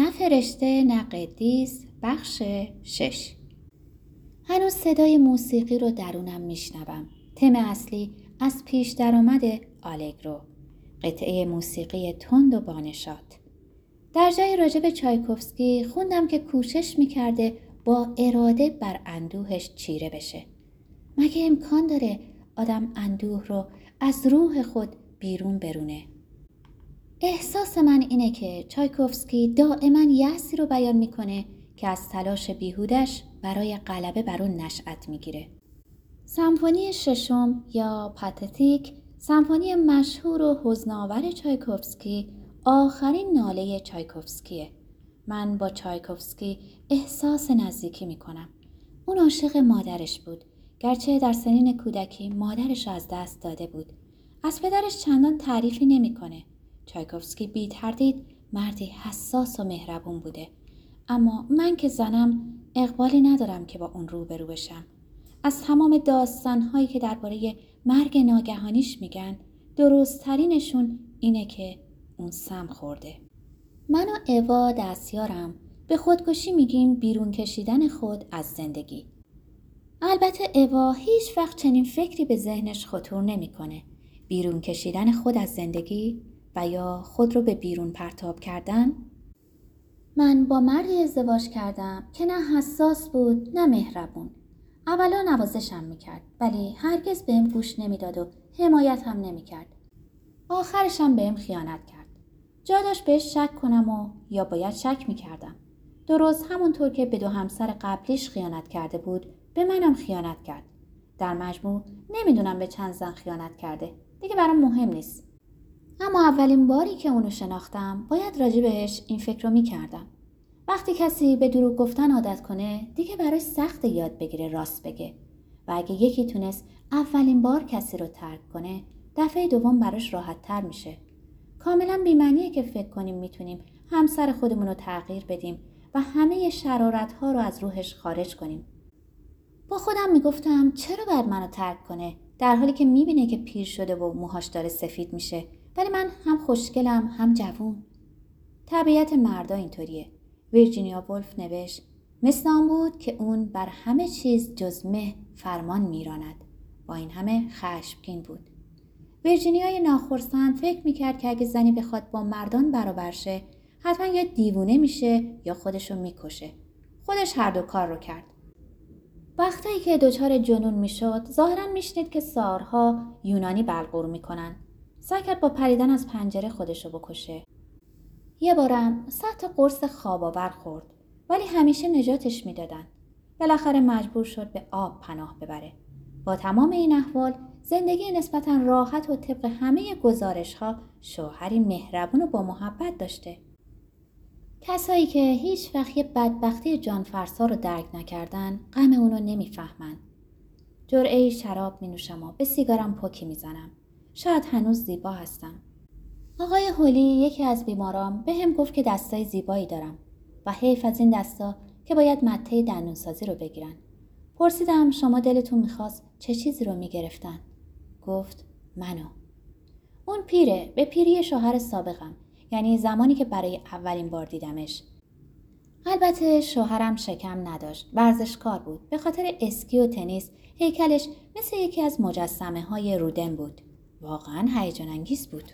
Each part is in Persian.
نه فرشته نه قدیس بخش شش. هنوز صدای موسیقی رو درونم میشنوم. تم اصلی از پیش درآمد آلگرو. قطعه موسیقی تند و بانشات در جای راجب چایکوفسکی خوندم که کوشش می‌کرده با اراده بر اندوهش چیره بشه. مگه امکان داره آدم اندوه رو از روح خود بیرون برونه؟ احساس من اینه که چایکوفسکی دائما یأسی رو بیان می‌کنه که از تلاش بیهودش برای غلبه بر اون نشأت می‌گیره. سمفونی ششم یا پاتتیک سمفونی مشهور و حزناور چایکوفسکی آخرین ناله چایکوفسکیه. من با چایکوفسکی احساس نزدیکی می‌کنم. اون عاشق مادرش بود. گرچه در سنین کودکی مادرش از دست داده بود. از پدرش چندان تعریفی نمی‌کنه. چایکوفسکی بی تردید مردی حساس و مهربون بوده. اما من که زنم اقبالی ندارم که با اون روبرو بشم. از تمام داستانهایی که درباره مرگ ناگهانیش میگن درستترینشون اینه که اون سم خورده. من و اوا دستیارم به خودکشی میگیم بیرون کشیدن خود از زندگی. البته اوا هیچ وقت چنین فکری به ذهنش خطور نمی‌کنه. بیرون کشیدن خود از زندگی و یا خود رو به بیرون پرتاب کردن؟ من با مردی ازدواج کردم که نه حساس بود نه مهربون. اولا نوازشم می‌کرد ولی هرگز بهم گوش نمی‌داد و حمایت هم نمی‌کرد. آخرشم بهم خیانت کرد. جا داشت بهش شک کنم و یا باید شک می‌کردم. درست همونطور که به دو همسر قبلیش خیانت کرده بود به منم خیانت کرد. در مجموع نمی‌دونم به چند زن خیانت کرده. دیگه برام مهم نیست. اما اولین باری که اونو شناختم باید راجع بهش این فکر رو می‌کردم. وقتی کسی به دروغ گفتن عادت کنه دیگه برای سخت یاد بگیره راست بگه و اگه یکی تونست اولین بار کسی رو ترک کنه دفعه دوم براش راحت تر میشه. کاملا بیمعنیه که فکر کنیم می‌تونیم همسر خودمون رو تغییر بدیم و همه شرارت ها رو از روحش خارج کنیم. با خودم می‌گفتم چرا باید منو ترک کنه در حالی که می‌بینه که پیر شده و موهاش داره سفید میشه ولی من هم خوشگلم هم جوون. طبیعت مردا اینطوریه. ویرجینیا ولف نوشت مثل آن بود که اون بر همه چیز جز مه فرمان میراند. با این همه خشمگین بود. ویرجینیای ناخرسند فکر می‌کرد که اگه زنی بخواد با مردان برابر شه حتما یا دیوونه میشه یا خودشو می‌کشه. خودش هر دو کار رو کرد. وقتی که دچار جنون می‌شد ظاهرا میشنید که سارها یونانی بلغور می‌کنن. سعی کرد با پریدن از پنجره خودشو بکشه. یه بارم سطح قرص خواب آور خورد ولی همیشه نجاتش می‌دادن. بالاخره مجبور شد به آب پناه ببره. با تمام این احوال زندگی نسبتا راحت و طبق همه گزارش ها شوهری مهربون و با محبت داشته. کسایی که هیچ وقت یه بدبختی جانفرسا رو درک نکردن غم اونو نمی‌فهمن. جرعه شراب می نوشم و به سیگارم پوکی می‌زنم. شاید هنوز زیبا هستم. آقای هولی یکی از بیمارام به هم گفت که دستای زیبایی دارم و حیف از این دستا که باید مته دندونسازی رو بگیرن. پرسیدم شما دلتون می‌خواست چه چیزی رو می‌گرفتن؟ گفت منو. اون پیره به پیری شوهر سابقم یعنی زمانی که برای اولین بار دیدمش. البته شوهرم شکم نداشت ورزشکار بود به خاطر اسکی و تنیس هیکلش مثل یکی از مجسمه های رودن بود واقعا هیجان انگیز بود.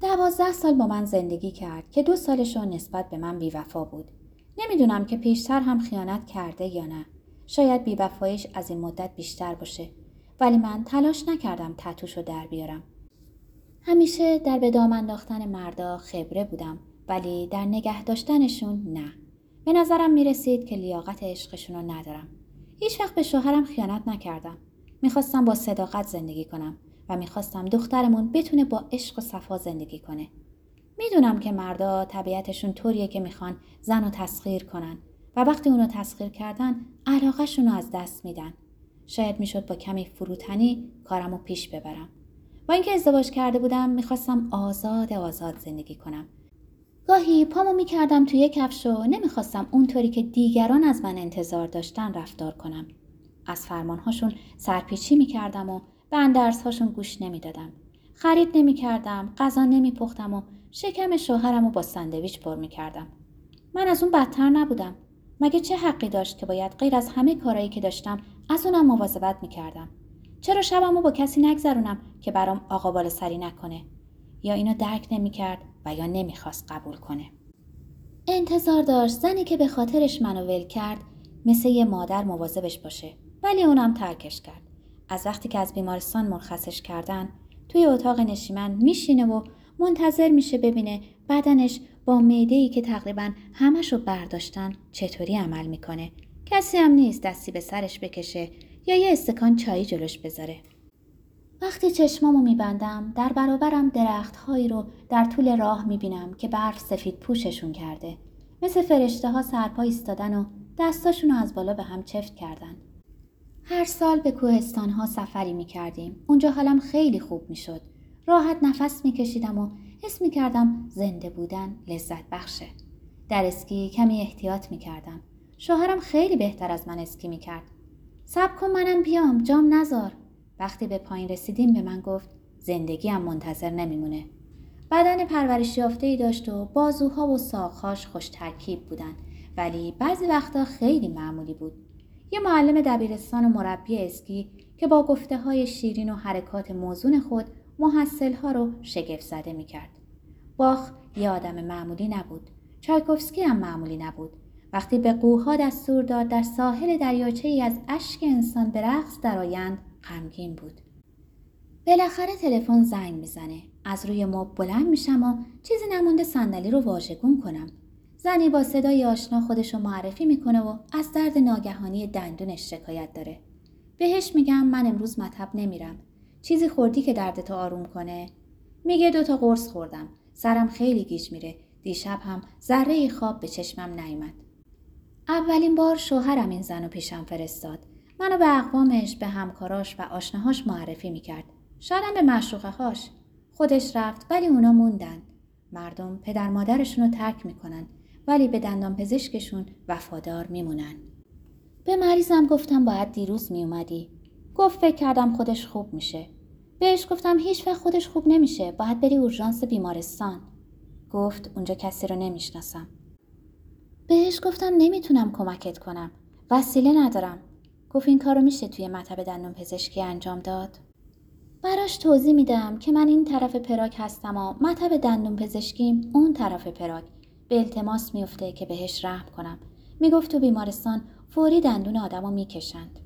دوازده سال با من زندگی کرد که دو سالش نسبت به من بیوفا بود. نمی‌دونم که پیشتر هم خیانت کرده یا نه. شاید بیوفاییش از این مدت بیشتر باشه. ولی من تلاش نکردم تتوش در بیارم. همیشه در به دام انداختن مردا خبره بودم ولی در نگه داشتنشون نه. به نظرم می‌رسید که لیاقت عشقشون رو ندارم. هیچ وقت به شوهرم خیانت نکردم. می‌خواستم با صداقت زندگی کنم و می‌خواستم دخترمون بتونه با عشق و صفا زندگی کنه. می‌دونم که مردا طبیعتشون طوریه که می‌خوان زن رو تسخیر کنن و وقتی اونو تسخیر کردن علاقهشون رو از دست میدن. شاید می‌شد با کمی فروتنی کارم رو پیش ببرم. با اینکه ازدواج کرده بودم می‌خواستم آزاد آزاد زندگی کنم. گاهی پامو می‌کردم توی کفش و نمی‌خواستم اونطوری که دیگران از من انتظار داشتن رفتار کنم. از فرمانهاشون سرپیچی می‌کردم و به اندرس هاشون گوش نمی‌دادم. خرید نمی کردم، غذا نمی پختم و شکم شوهرم رو با سندویچ پر می کردم. من از اون بدتر نبودم. مگه چه حقی داشت که باید غیر از همه کارایی که داشتم از اونم مواظبت می‌کردم؟ چرا شبمو با کسی نگذرونم که برام آقا بالا سری نکنه؟ یا اینو درک نمی‌کرد و یا نمی‌خواست قبول کنه؟ انتظار داشت زنی که به خاطرش منو ول کرد مثل یه مادر مواظبش باشه ولی اونم ترکش کرد. از وقتی که از بیمارستان مرخصش کردن توی اتاق نشیمن میشینه و منتظر میشه ببینه بدنش با ای که تقریبا همش رو برداشتن چطوری عمل می‌کنه. کسی هم نیست دستی به سرش بکشه یا یه استکان چایی جلوش بذاره. وقتی چشمامو میبندم در برابرم درخت هایی رو در طول راه می‌بینم که برف سفید پوششون کرده. مثل فرشته ها سرپا ایستادن و دستاشون رو از بالا به هم چفت کردن. هر سال به کوهستان ها سفری می‌کردیم. اونجا حالم خیلی خوب می‌شد. راحت نفس میکشیدم و حس می‌کردم زنده بودن لذت بخشه. در اسکی کمی احتیاط می‌کردم. شوهرم خیلی بهتر از من اسکی می‌کرد. سب کن منم بیام جام نزار. وقتی به پایین رسیدیم به من گفت زندگی هم منتظر نمیمونه. بدن پرورش یافته ای داشت و بازوها و ساقهاش خوش ترکیب بودن. ولی بعضی وقتا خیلی معمولی بود. یه معلم دبیرستان و مربی اسکی که با گفته های شیرین و حرکات موزون خود محصل ها رو شگفت زده می کرد. باخ یه آدم معمولی نبود. چایکوفسکی هم معمولی نبود. وقتی به قوها دستور داد در ساحل دریاچه ای از اشک انسان به رقص درآیند غمگین بود. بالاخره تلفن زنگ می‌زنه. از روی مب بلند میشم و چیزی نمونده صندلی رو واژگون کنم. زنی با صدای آشنا خودش رو معرفی می‌کنه و از درد ناگهانی دندونش شکایت داره. بهش میگم من امروز مطب نمیرم. چیزی خوردی که دردتو آروم کنه؟ میگه دوتا قرص خوردم. سرم خیلی گیج میره. دیشب هم ذره خواب به چشمم نیومد. اولین بار شوهرم این زن پیشم فرستاد. منو به اقوامش، به همکاراش و آشناهاش معرفی می‌کرد. شادم به مشروقه هاش. خودش رفت ولی اونا موندن. مردم پدر مادرشون رو ترک می‌کنن ولی به دندان پزشکشون وفادار میمونن. به مریضم گفتم باید دیروز میومدی. گفت فکر کردم خودش خوب میشه. بهش گفتم هیچ وقت خودش خوب نمیشه. باید بری اورژانس بیمارستان. گفت اونجا کسی رو نمی‌شناسم. بهش گفتم نمی‌تونم کمکت کنم. وسیله ندارم. گفت این کارو میشه توی مطب دندون پزشکی انجام داد. براش توضیح میدم که من این طرف پراک هستم و مطب دندون پزشکیم اون طرف پراک. به التماس میفته که بهش رحم کنم. می‌گفت تو بیمارستان فوری دندون آدمو می‌کشند.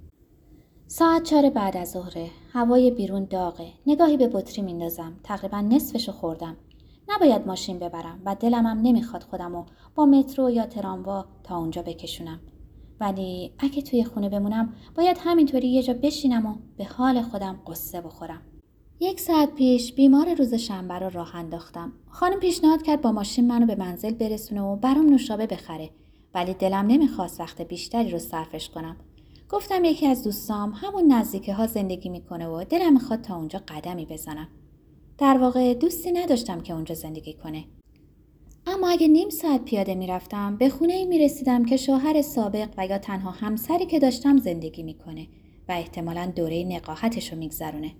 ساعت چهار بعد از ظهره هوای بیرون داغه. نگاهی به بطری میندازم. تقریبا نصفشو خوردم. نباید ماشین ببرم و دلمم نمی‌خواد خودمو با مترو یا تراموا تا اونجا بکشونم. ولی اگه توی خونه بمونم باید همینطوری یه جا بشینم و به حال خودم قصه بخورم. یک ساعت پیش بیمار روز شنبه رو راه انداختم خانم پیشنهاد کرد با ماشین منو به منزل برسونه و برام نوشابه بخره ولی دلم نمی‌خواست وقت بیشتری رو صرفش کنم گفتم یکی از دوستام همون نزدیکه ها زندگی می‌کنه و دلم می‌خواد تا اونجا قدمی بزنم. در واقع دوستی نداشتم که اونجا زندگی کنه. اما اگه نیم ساعت پیاده می‌رفتم به خونه ای می‌رسیدم که شوهر سابق و یا تنها همسری که داشتم زندگی می‌کنه و احتمالا دوره نقاهتش رو میگذرونه.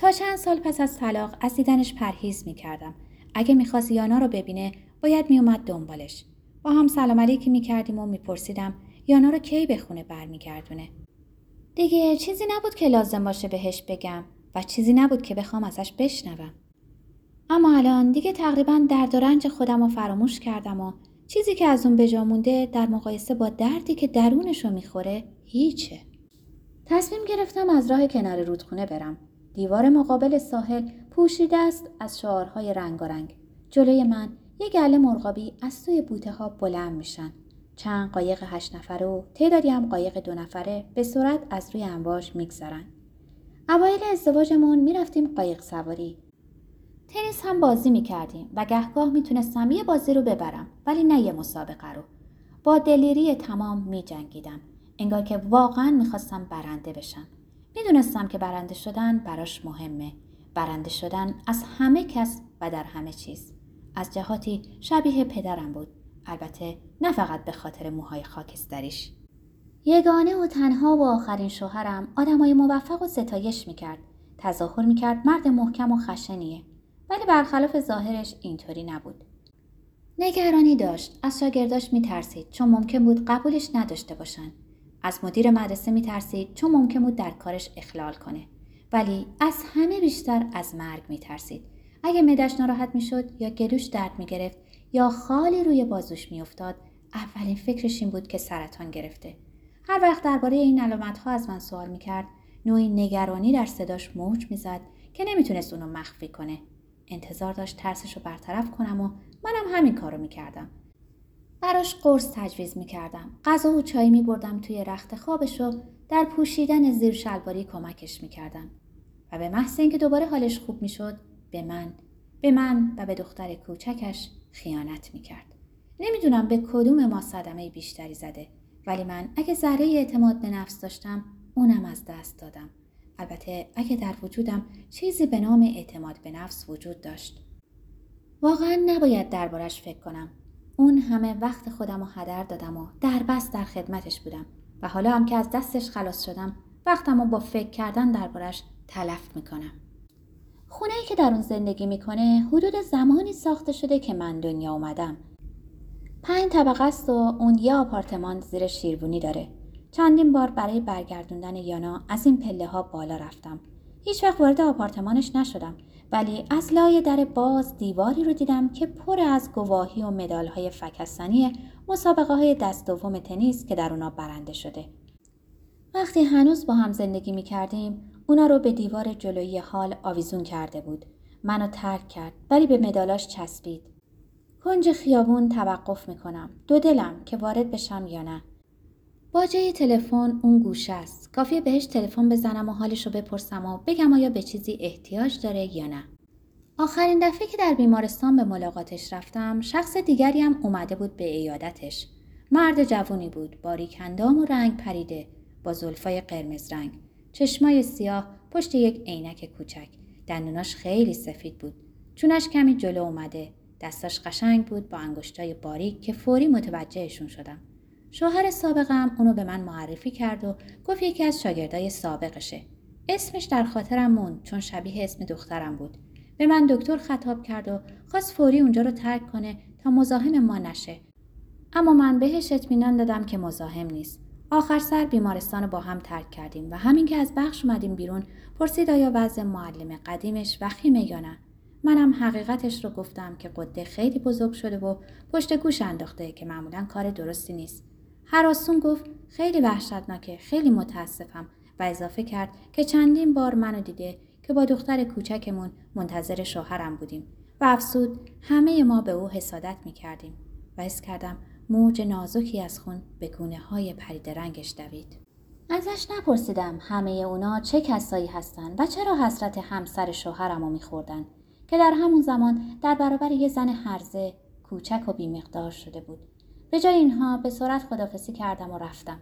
تا چند سال پس از طلاق از دیدنش پرهیز می‌کردم. اگه می‌خواست یانا رو ببینه باید میومد دنبالش. با هم سلام علیکی می‌کردیم و میپرسیدم یانا رو کی به خونه برمیگردونه دیگه چیزی نبود که لازم باشه بهش بگم و چیزی نبود که بخوام ازش بشنوم اما الان دیگه تقریبا درد و رنج خودم رو فراموش کردم و چیزی که از اون بجا مونده در مقایسه با دردی که درونش رو می‌خوره هیچه تصمیم گرفتم از راه کنار رودخونه برم دیوار مقابل ساحل پوشیده است از شعارهای رنگارنگ جلوی من یه گله مرغابی از سوی بوته ها بلند میشن چند قایق هشت نفره و تعدادی هم قایق دو نفره به صورت از روی امواج میگذرن. اوایل ازدواجمون می‌رفتیم قایق سواری. تنیس هم بازی می‌کردیم و گهگاه می‌تونستم یه بازی رو ببرم ولی نه یه مسابقه رو. با دلیری تمام میجنگیدم. انگار که واقعا می‌خواستم برنده بشم. می‌دونستم که برنده شدن براش مهمه. برنده شدن از همه کس و در همه چیز. از جهاتی شبیه پدرم بود. البته نه فقط به خاطر موهای خاکستریش یگانه و تنها و آخرین شوهرم آدمای موفق و ستایش می‌کرد تظاهر می‌کرد مرد محکم و خشنیه ولی برخلاف ظاهرش اینطوری نبود نگرانی داشت از شاگرداش میترسید چون ممکن بود قبولش نداشته باشن از مدیر مدرسه میترسید چون ممکن بود در کارش اخلال کنه. ولی از همه بیشتر از مرگ میترسید. اگه مدش ناراحت می‌شد یا گلوش درد می‌گرفت یا خالی روی بازوش میافتاد اولین فکرش این بود که سرطان گرفته. هر وقت درباره این علامت ها از من سوال می‌کرد نوعی نگرانی در صداش موج می‌زد که نمی‌تونست اونو مخفی کنه. انتظار داشت ترسش رو برطرف کنم و منم همین کارو می‌کردم. براش قرص تجویز می‌کردم. غذا و چای میبردم توی رخت خوابش و در پوشیدن زیر شلواری کمکش می‌کردم. و به محض اینکه دوباره حالش خوب می‌شد به من به من و به دختر کوچکش خیانت می‌کرد. نمی‌دونم به کدوم ما صدمه بیشتری زده ولی من اگه ذره اعتماد به نفس داشتم اونم از دست دادم. البته اگه در وجودم چیزی به نام اعتماد به نفس وجود داشت واقعا نباید دربارش فکر کنم. اون همه وقت خودم رو هدر دادم و در بس در خدمتش بودم و حالا هم که از دستش خلاص شدم وقتم رو با فکر کردن دربارش تلف می‌کنم. خونه ای که در اون زندگی می‌کنه حدود زمانی ساخته شده که من دنیا اومدم. پنج طبقه است و اون یه آپارتمان زیر شیروونی داره. چندین بار برای برگردوندن یانا از این پله ها بالا رفتم. هیچ وقت وارد آپارتمانش نشدم. ولی از لای در باز دیواری رو دیدم که پر از گواهی و مدال های فکستنی مسابقه های دست دوم تنیس که در اونا برنده شده. وقتی هنوز با هم زندگی می کردیم اونا رو به دیوار جلویی حال آویزون کرده بود. منو ترک کرد ولی به مدالاش چسبید. کنج خیابون توقف می‌کنم. دو دلم که وارد بشم یا نه. باجه تلفن اون گوشه است. کافیه بهش تلفن بزنم و حالش رو بپرسم و بگم آیا به چیزی احتیاج داره یا نه. آخرین دفعه که در بیمارستان به ملاقاتش رفتم شخص دیگری هم اومده بود به ایادتش. مرد جوونی بود باریک اندام و رنگ پریده با زلفای قرمز رنگ. چشمای سیاه پشت یک عینک کوچک. دندوناش خیلی سفید بود. چونش کمی جلو اومده. دستاش قشنگ بود با انگشتای باریک که فوری متوجهشون شدم. شوهر سابقم اونو به من معرفی کرد و گفت یکی از شاگردای سابقشه. اسمش در خاطرم موند چون شبیه اسم دخترم بود. به من دکتر خطاب کرد و خواست فوری اونجا رو ترک کنه تا مزاحم ما نشه. اما من بهش اطمینان دادم که مزاحم نیست. آخر سر بیمارستان رو با هم ترک کردیم و همین که از بخش اومدیم بیرون پرسید آیا وضع معلم قدیمش وخیمه یا نه. منم حقیقتش رو گفتم که قده خیلی بزرگ شده و پشت گوش انداخته که معمولا کار درستی نیست. هراسون گفت خیلی وحشتناکه خیلی متاسفم و اضافه کرد که چندین بار منو دیده که با دختر کوچکمون منتظر شوهرم بودیم و افسود همه ما به او حسادت می کردیم و حس کردم موج نازکی از خون به گونه های پرید رنگش دوید. ازش نپرسیدم همه اونا چه کسایی هستن و چرا حسرت همسر شوهرم رو میخوردن که در همون زمان در برابر یه زن هرزه کوچک و بیمقدار شده بود به جای اینها به سرعت خدافسی کردم و رفتم.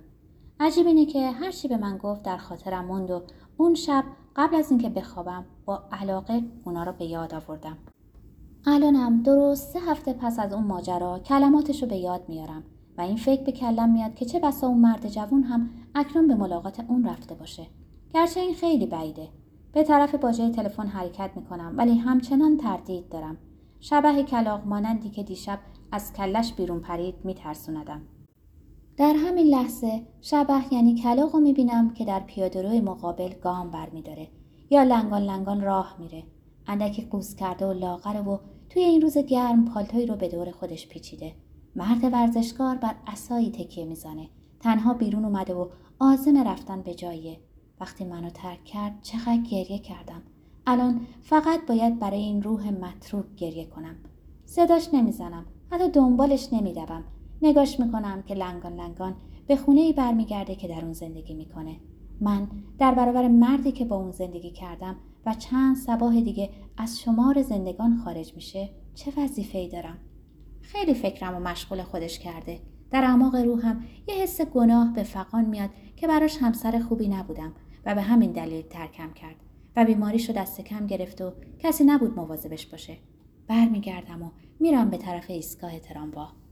عجیب اینه که هر چی به من گفت در خاطرم موند و اون شب قبل از اینکه بخوابم با علاقه اونا رو به یاد آوردم. الانم درست سه هفته پس از اون ماجرا کلماتش رو به یاد میارم و این فکر به کلم میاد که چه بسا اون مرد جوون هم اکنون به ملاقات اون رفته باشه. گرچه این خیلی بعیده. به طرف باجه تلفن حرکت می‌کنم ولی همچنان تردید دارم. شبه کلاق مانندی که دیشب از کلش بیرون پرید میترسوندم. در همین لحظه شبه یعنی کلاق رو می‌بینم که در پیادهروی مقابل گام برمیداره یا لنگان لنگان راه میره. اندکی قوز کرده و لاغره و توی این روز گرم پالتوی رو به دور خودش پیچیده. مرد ورزشکار بر اسایی تکیه می‌زنه. تنها بیرون اومده و آزم رفتن به جایه. وقتی منو ترک کرد چقدر گریه کردم. الان فقط باید برای این روح متروک گریه کنم. صداش نمی‌زنم. حتی دنبالش نمیدوم نگاش می‌کنم که لنگان لنگان به خونه ای برمیگرده که در اون زندگی می‌کنه. من در برابر مردی که با اون زندگی کردم و چند سباه دیگه از شمار زندگان خارج میشه چه وظیفه ای دارم؟ خیلی فکرم و مشغول خودش کرده. در اعماق روحم یه حس گناه به فقان میاد که براش همسر خوبی نبودم و به همین دلیل ترکم کرد و بیماریشو دست کم گرفت و کسی نبود مواظبش باشه. برمیگردم و میرم به طرف ایستگاه تراموا.